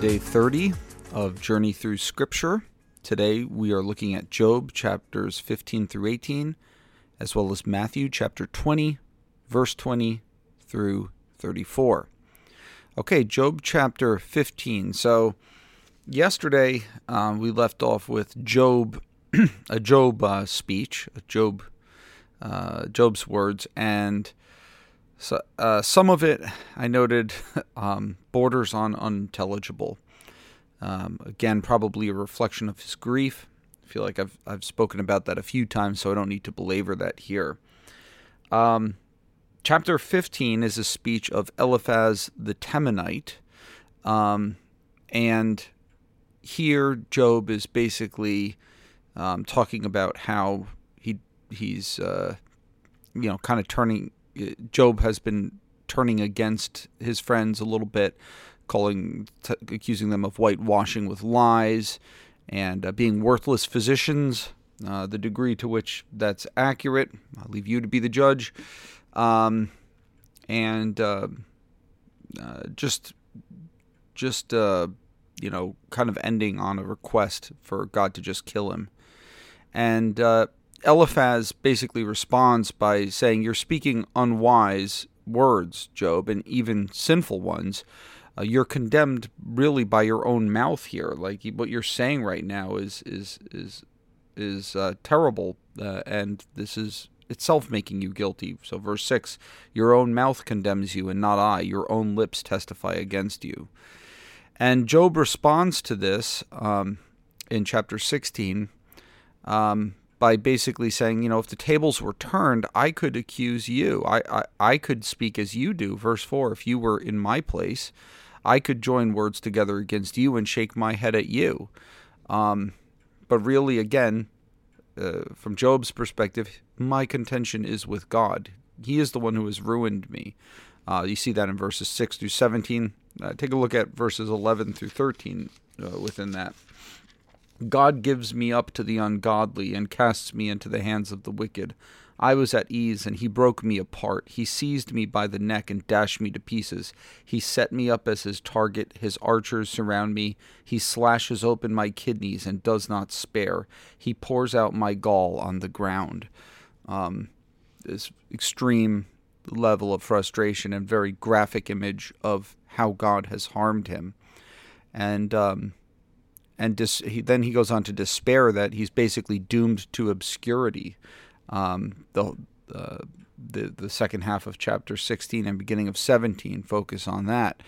Day 30 of Journey Through Scripture. Today we are looking at Job chapters 15 through 18, as well as Matthew chapter 20, verse 20 through 34. Okay, Job chapter 15. So, yesterday um, we left off with Job, a Job uh, speech, a Job, uh, Job's words, and so, uh, some of it I noted um, borders on unintelligible. Um, again, probably a reflection of his grief. I feel like I've I've spoken about that a few times, so I don't need to belabor that here. Um, chapter 15 is a speech of Eliphaz the Temanite, um, and here Job is basically um, talking about how he he's uh, you know kind of turning Job has been turning against his friends a little bit, calling, t- accusing them of whitewashing with lies and uh, being worthless physicians. Uh, the degree to which that's accurate, I'll leave you to be the judge. Um, and uh, uh just, just uh, you know, kind of ending on a request for God to just kill him. And uh, Eliphaz basically responds by saying, You're speaking unwise words, Job, and even sinful ones. Uh, you're condemned really by your own mouth here. Like what you're saying right now is is is is uh, terrible, uh, and this is itself making you guilty. So, verse six: Your own mouth condemns you, and not I. Your own lips testify against you. And Job responds to this um, in chapter sixteen. Um, by basically saying, you know, if the tables were turned, I could accuse you. I, I, I could speak as you do. Verse 4 If you were in my place, I could join words together against you and shake my head at you. Um, but really, again, uh, from Job's perspective, my contention is with God. He is the one who has ruined me. Uh, you see that in verses 6 through 17. Uh, take a look at verses 11 through 13 uh, within that. God gives me up to the ungodly and casts me into the hands of the wicked. I was at ease, and he broke me apart. He seized me by the neck and dashed me to pieces. He set me up as his target. His archers surround me. He slashes open my kidneys and does not spare. He pours out my gall on the ground. Um, this extreme level of frustration and very graphic image of how God has harmed him. And um, and dis- he, then he goes on to despair that he's basically doomed to obscurity. Um, the, uh, the the second half of chapter 16 and beginning of 17 focus on that.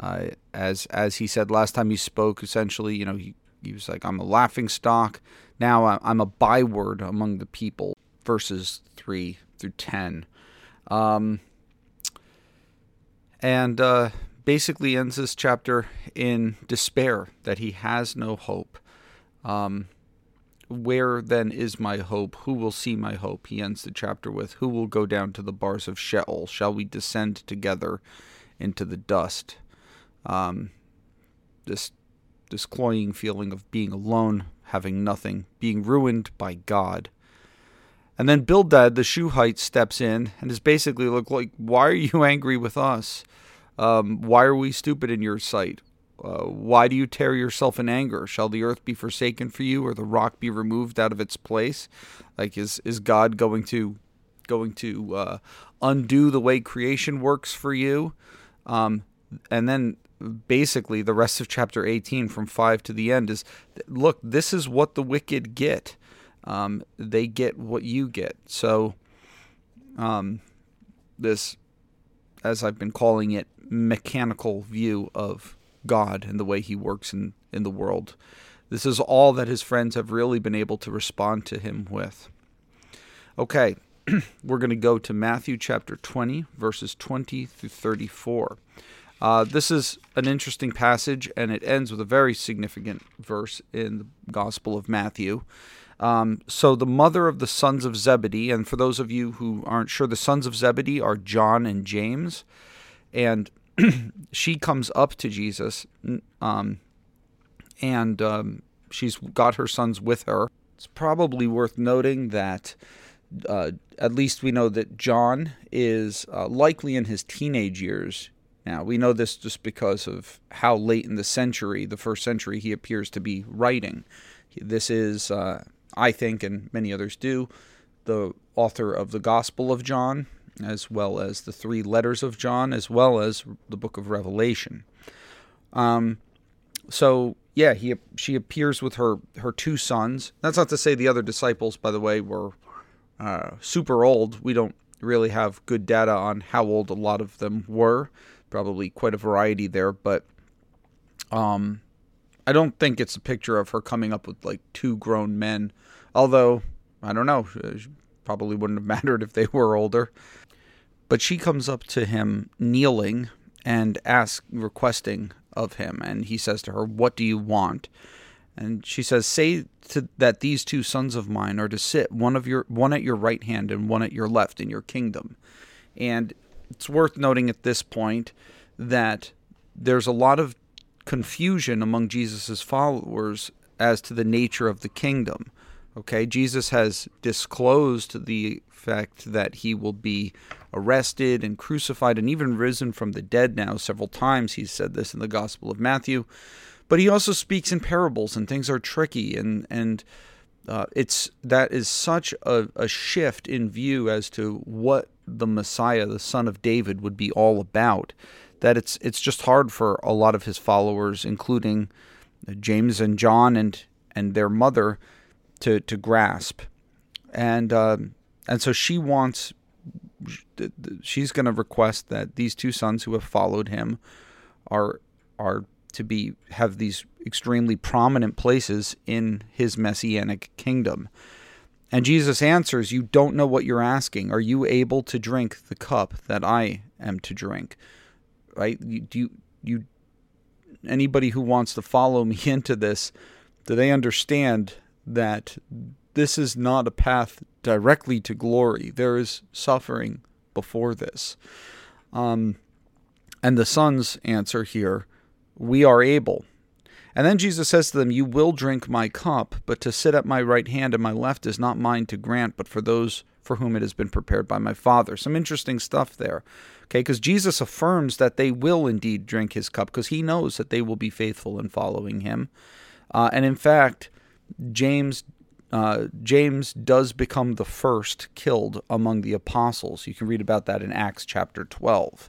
Uh, as as he said last time he spoke, essentially, you know, he, he was like, "I'm a laughing stock." Now I'm a byword among the people. Verses three through ten, um, and uh, basically ends this chapter in despair that he has no hope. Um, where then is my hope? Who will see my hope? He ends the chapter with Who will go down to the bars of Sheol? Shall we descend together into the dust? Um, this this cloying feeling of being alone, having nothing, being ruined by God. And then Bildad the Shuhite steps in and is basically look like, why are you angry with us? Um, why are we stupid in your sight? Uh, why do you tear yourself in anger? Shall the earth be forsaken for you, or the rock be removed out of its place? Like, is is God going to going to uh, undo the way creation works for you? Um, and then basically the rest of chapter 18 from 5 to the end is look this is what the wicked get um, they get what you get so um, this as i've been calling it mechanical view of God and the way he works in, in the world. This is all that his friends have really been able to respond to him with. Okay, we're going to go to Matthew chapter 20, verses 20 through 34. Uh, this is an interesting passage, and it ends with a very significant verse in the Gospel of Matthew. Um, so, the mother of the sons of Zebedee, and for those of you who aren't sure, the sons of Zebedee are John and James. And she comes up to Jesus, um, and um, she's got her sons with her. It's probably worth noting that uh, at least we know that John is uh, likely in his teenage years, Now, we know this just because of how late in the century, the first century, he appears to be writing. This is, uh, I think, and many others do, the author of the Gospel of John, as well as the three letters of John, as well as the book of Revelation. Um, so yeah, he she appears with her her two sons. That's not to say the other disciples, by the way, were uh, super old. We don't really have good data on how old a lot of them were. Probably quite a variety there, but um, I don't think it's a picture of her coming up with like two grown men. Although I don't know, uh, probably wouldn't have mattered if they were older. But she comes up to him kneeling and asks, requesting of him. And he says to her, What do you want? And she says, Say to, that these two sons of mine are to sit, one of your one at your right hand and one at your left in your kingdom. And it's worth noting at this point that there's a lot of confusion among Jesus' followers as to the nature of the kingdom. Okay, Jesus has disclosed the fact that he will be arrested and crucified and even risen from the dead now several times. He's said this in the Gospel of Matthew. But he also speaks in parables and things are tricky and and uh, it's that is such a, a shift in view as to what the Messiah, the Son of David, would be all about. That it's it's just hard for a lot of his followers, including James and John and and their mother, to to grasp. And um, and so she wants she's going to request that these two sons who have followed him are are to be have these extremely prominent places in his messianic kingdom. And Jesus answers, You don't know what you're asking. Are you able to drink the cup that I am to drink? Right? You, do you, you anybody who wants to follow me into this, do they understand that this is not a path directly to glory. There is suffering before this. Um, and the sons answer here, We are able. And then Jesus says to them, You will drink my cup, but to sit at my right hand and my left is not mine to grant, but for those for whom it has been prepared by my Father. Some interesting stuff there. Okay, because Jesus affirms that they will indeed drink his cup, because he knows that they will be faithful in following him. Uh, and in fact, James uh, James does become the first killed among the apostles. You can read about that in Acts chapter 12.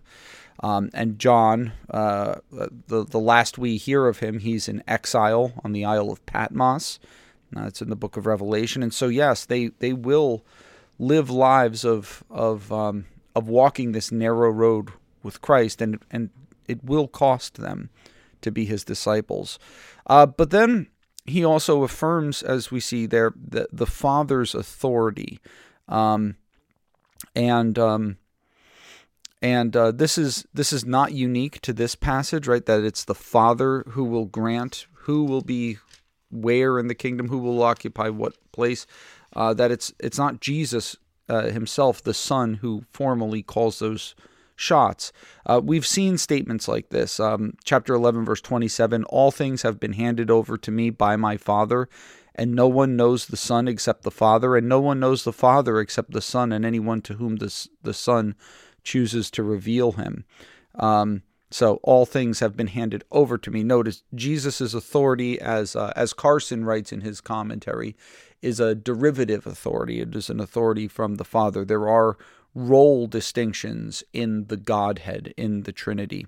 Um, and John, uh, the, the last we hear of him, he's in exile on the Isle of Patmos. Uh, it's in the book of Revelation. And so, yes, they, they will live lives of, of, um, of walking this narrow road with Christ, and, and it will cost them to be his disciples. Uh, but then he also affirms, as we see there, the, the Father's authority. Um, and um, and uh, this is this is not unique to this passage, right? That it's the Father who will grant who will be where in the kingdom, who will occupy what place. Uh, that it's it's not Jesus uh, himself, the Son, who formally calls those shots. Uh, we've seen statements like this. Um, chapter 11, verse 27 All things have been handed over to me by my Father, and no one knows the Son except the Father, and no one knows the Father except the Son, and anyone to whom the, the Son chooses to reveal him. Um, so all things have been handed over to me. Notice Jesus' authority, as uh, as Carson writes in his commentary, is a derivative authority. It is an authority from the Father. There are role distinctions in the Godhead, in the Trinity.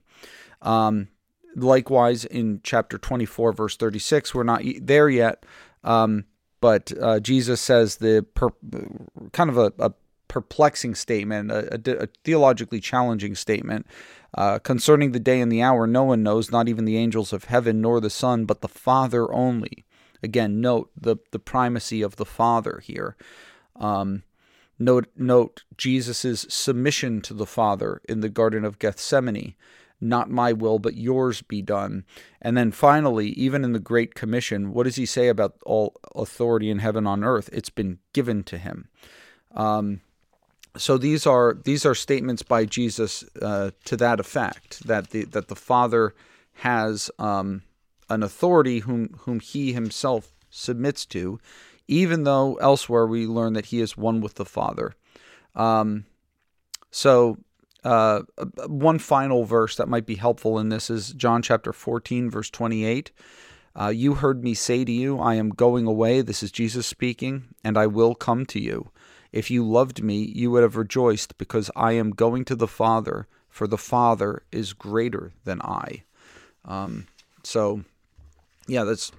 Um, likewise, in chapter 24, verse 36, we're not there yet, um, but uh, Jesus says the per, kind of a, a perplexing statement, a, a, a, theologically challenging statement uh, concerning the day and the hour. No one knows, not even the angels of heaven, nor the Son, but the Father only. Again, note the the primacy of the Father here. Um, Note, note Jesus' submission to the Father in the Garden of Gethsemane. Not my will, but yours be done. And then finally, even in the Great Commission, what does he say about all authority in heaven on earth? It's been given to him. Um, so these are these are statements by Jesus uh, to that effect that the that the Father has um, an authority whom whom he himself submits to, even though elsewhere we learn that he is one with the Father. Um, so uh, one final verse that might be helpful in this is John chapter 14, verse 28. Uh, you heard me say to you, I am going away. This is Jesus speaking, and I will come to you. If you loved me, you would have rejoiced because I am going to the Father, for the Father is greater than I. Um, so, yeah, that's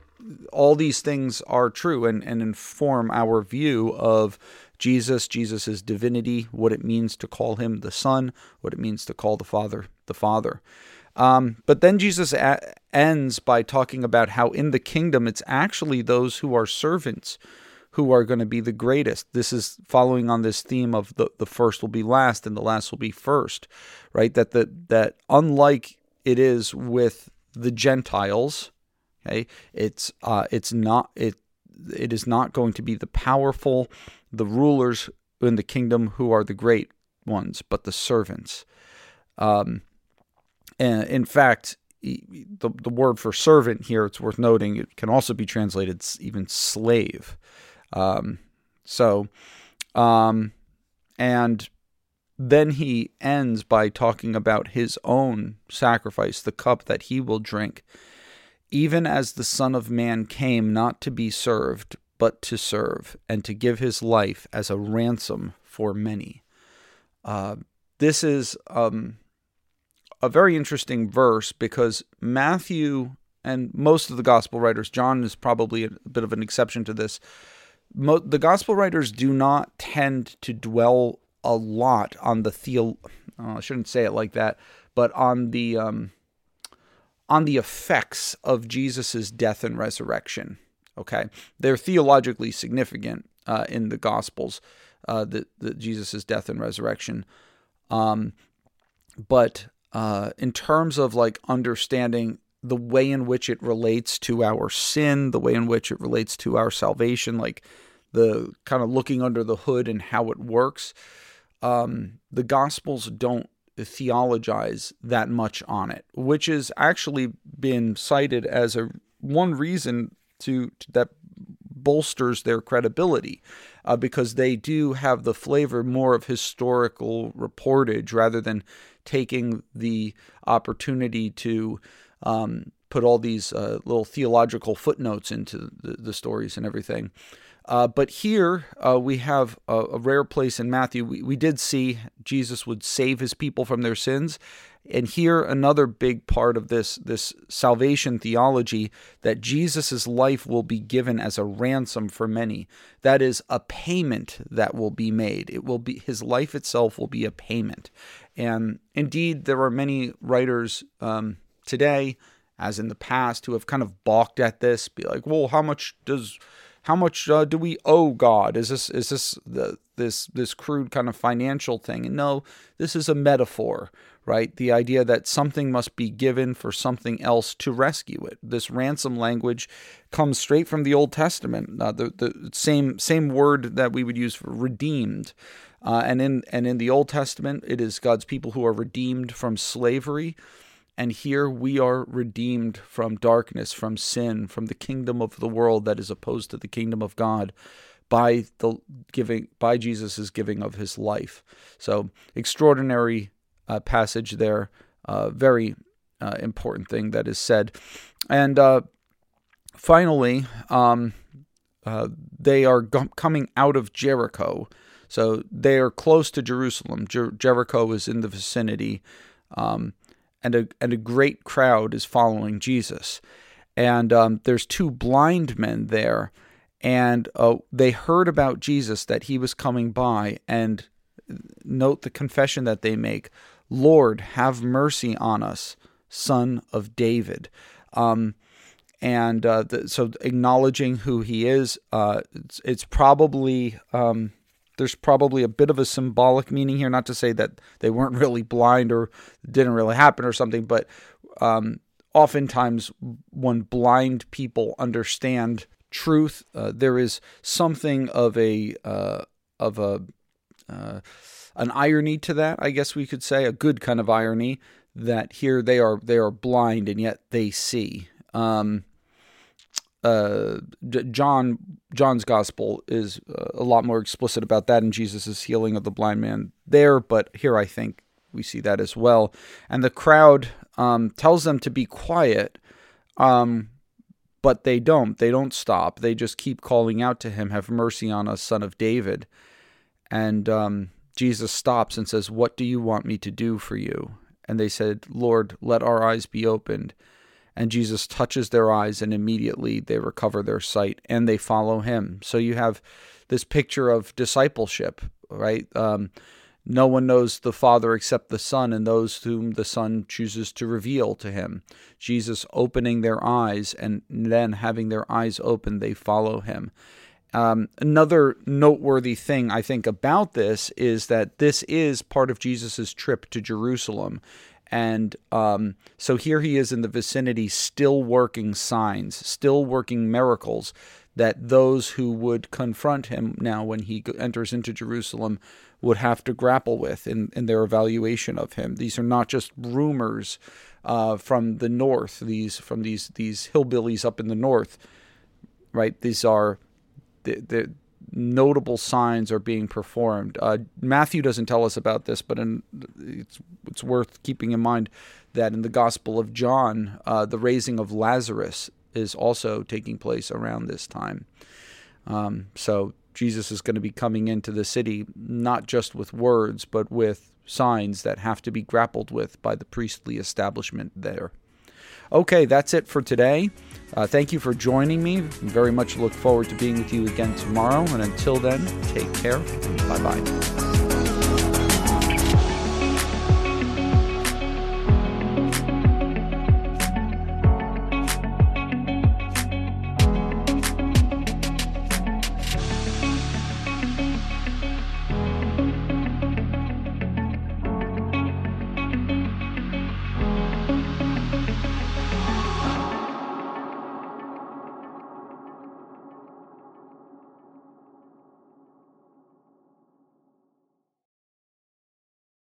all these things are true and, and inform our view of Jesus, Jesus' divinity, what it means to call him the Son, what it means to call the Father the Father. Um, but then Jesus a- ends by talking about how in the kingdom it's actually those who are servants who are going to be the greatest. This is following on this theme of the, the first will be last and the last will be first, right? That the, that unlike it is with the Gentiles, okay, it's uh, it's not it it is not going to be the powerful, the rulers in the kingdom who are the great ones, but the servants. Um, and in fact, the, the word for servant here, it's worth noting, it can also be translated even slave. Um, so, um, and then he ends by talking about his own sacrifice, the cup that he will drink, even as the Son of Man came not to be served, but to serve, and to give his life as a ransom for many. Uh, this is um, a very interesting verse because Matthew and most of the gospel writers, John is probably a bit of an exception to this. Mo- the gospel writers do not tend to dwell a lot on the theo. Oh, I shouldn't say it like that, but on the um, on the effects of Jesus's death and resurrection. Okay, they're theologically significant uh, in the Gospels, uh, the, the Jesus's death and resurrection. Um, but uh, in terms of like understanding the way in which it relates to our sin, the way in which it relates to our salvation, like the kind of looking under the hood and how it works, um, the Gospels don't theologize that much on it, which has actually been cited as a one reason to, to that bolsters their credibility uh, because they do have the flavor more of historical reportage rather than taking the opportunity to um, put all these uh, little theological footnotes into the, the stories and everything. Uh, but here uh, we have a, a, rare place in Matthew. We, we did see Jesus would save his people from their sins. And here another big part of this this salvation theology that Jesus' life will be given as a ransom for many. That is a payment that will be made. It will be his life itself will be a payment. And indeed, there are many writers um, today, as in the past, who have kind of balked at this. Be like, well, how much does how much uh, do we owe God? Is this is this the, this this crude kind of financial thing? And no, this is a metaphor, right? The idea that something must be given for something else to rescue it. This ransom language comes straight from the Old Testament. Uh, the the same same word that we would use for redeemed. Uh, and in and in the Old Testament, it is God's people who are redeemed from slavery. And here we are redeemed from darkness, from sin, from the kingdom of the world that is opposed to the kingdom of God by the giving by Jesus' giving of his life. So extraordinary uh, passage there, uh, very uh, important thing that is said. And uh, finally, um, uh, they are g- coming out of Jericho. So they are close to Jerusalem. Jer- Jericho is in the vicinity. Um, and a and a great crowd is following Jesus. And um, there's two blind men there, and uh, they heard about Jesus that he was coming by. And note the confession that they make: "Lord, have mercy on us, Son of David." Um, and uh, the, so acknowledging who he is, uh, it's, it's, probably um, there's probably a bit of a symbolic meaning here. Not to say that they weren't really blind or didn't really happen or something, but um, oftentimes when blind people understand truth, uh, there is something of a uh, of a uh, an irony to that. I guess we could say a good kind of irony that here they are they are blind and yet they see. Um, uh, John John's gospel is uh, a lot more explicit about that in Jesus' healing of the blind man there, but here I think we see that as well. And the crowd um, tells them to be quiet, um, but they don't. They don't stop. They just keep calling out to him, Have mercy on us, son of David. And um, Jesus stops and says, What do you want me to do for you? And they said, Lord, let our eyes be opened. And Jesus touches their eyes, and immediately they recover their sight and they follow him. So you have this picture of discipleship, right? Um, no one knows the Father except the Son and those whom the Son chooses to reveal to him. Jesus opening their eyes and then having their eyes open, they follow him. Um, another noteworthy thing I think about this is that this is part of Jesus' trip to Jerusalem. And um, so here he is in the vicinity, still working signs, still working miracles that those who would confront him now when he enters into Jerusalem would have to grapple with in, in their evaluation of him. These are not just rumors uh, from the north, these from these these hillbillies up in the north, right? These are the, the notable signs are being performed. Uh, Matthew doesn't tell us about this, but in, it's it's worth keeping in mind that in the Gospel of John, uh, the raising of Lazarus is also taking place around this time. Um, so Jesus is going to be coming into the city not just with words, but with signs that have to be grappled with by the priestly establishment there. Okay, that's it for today. Uh, thank you for joining me. Very much look forward to being with you again tomorrow. And until then, take care. Bye bye.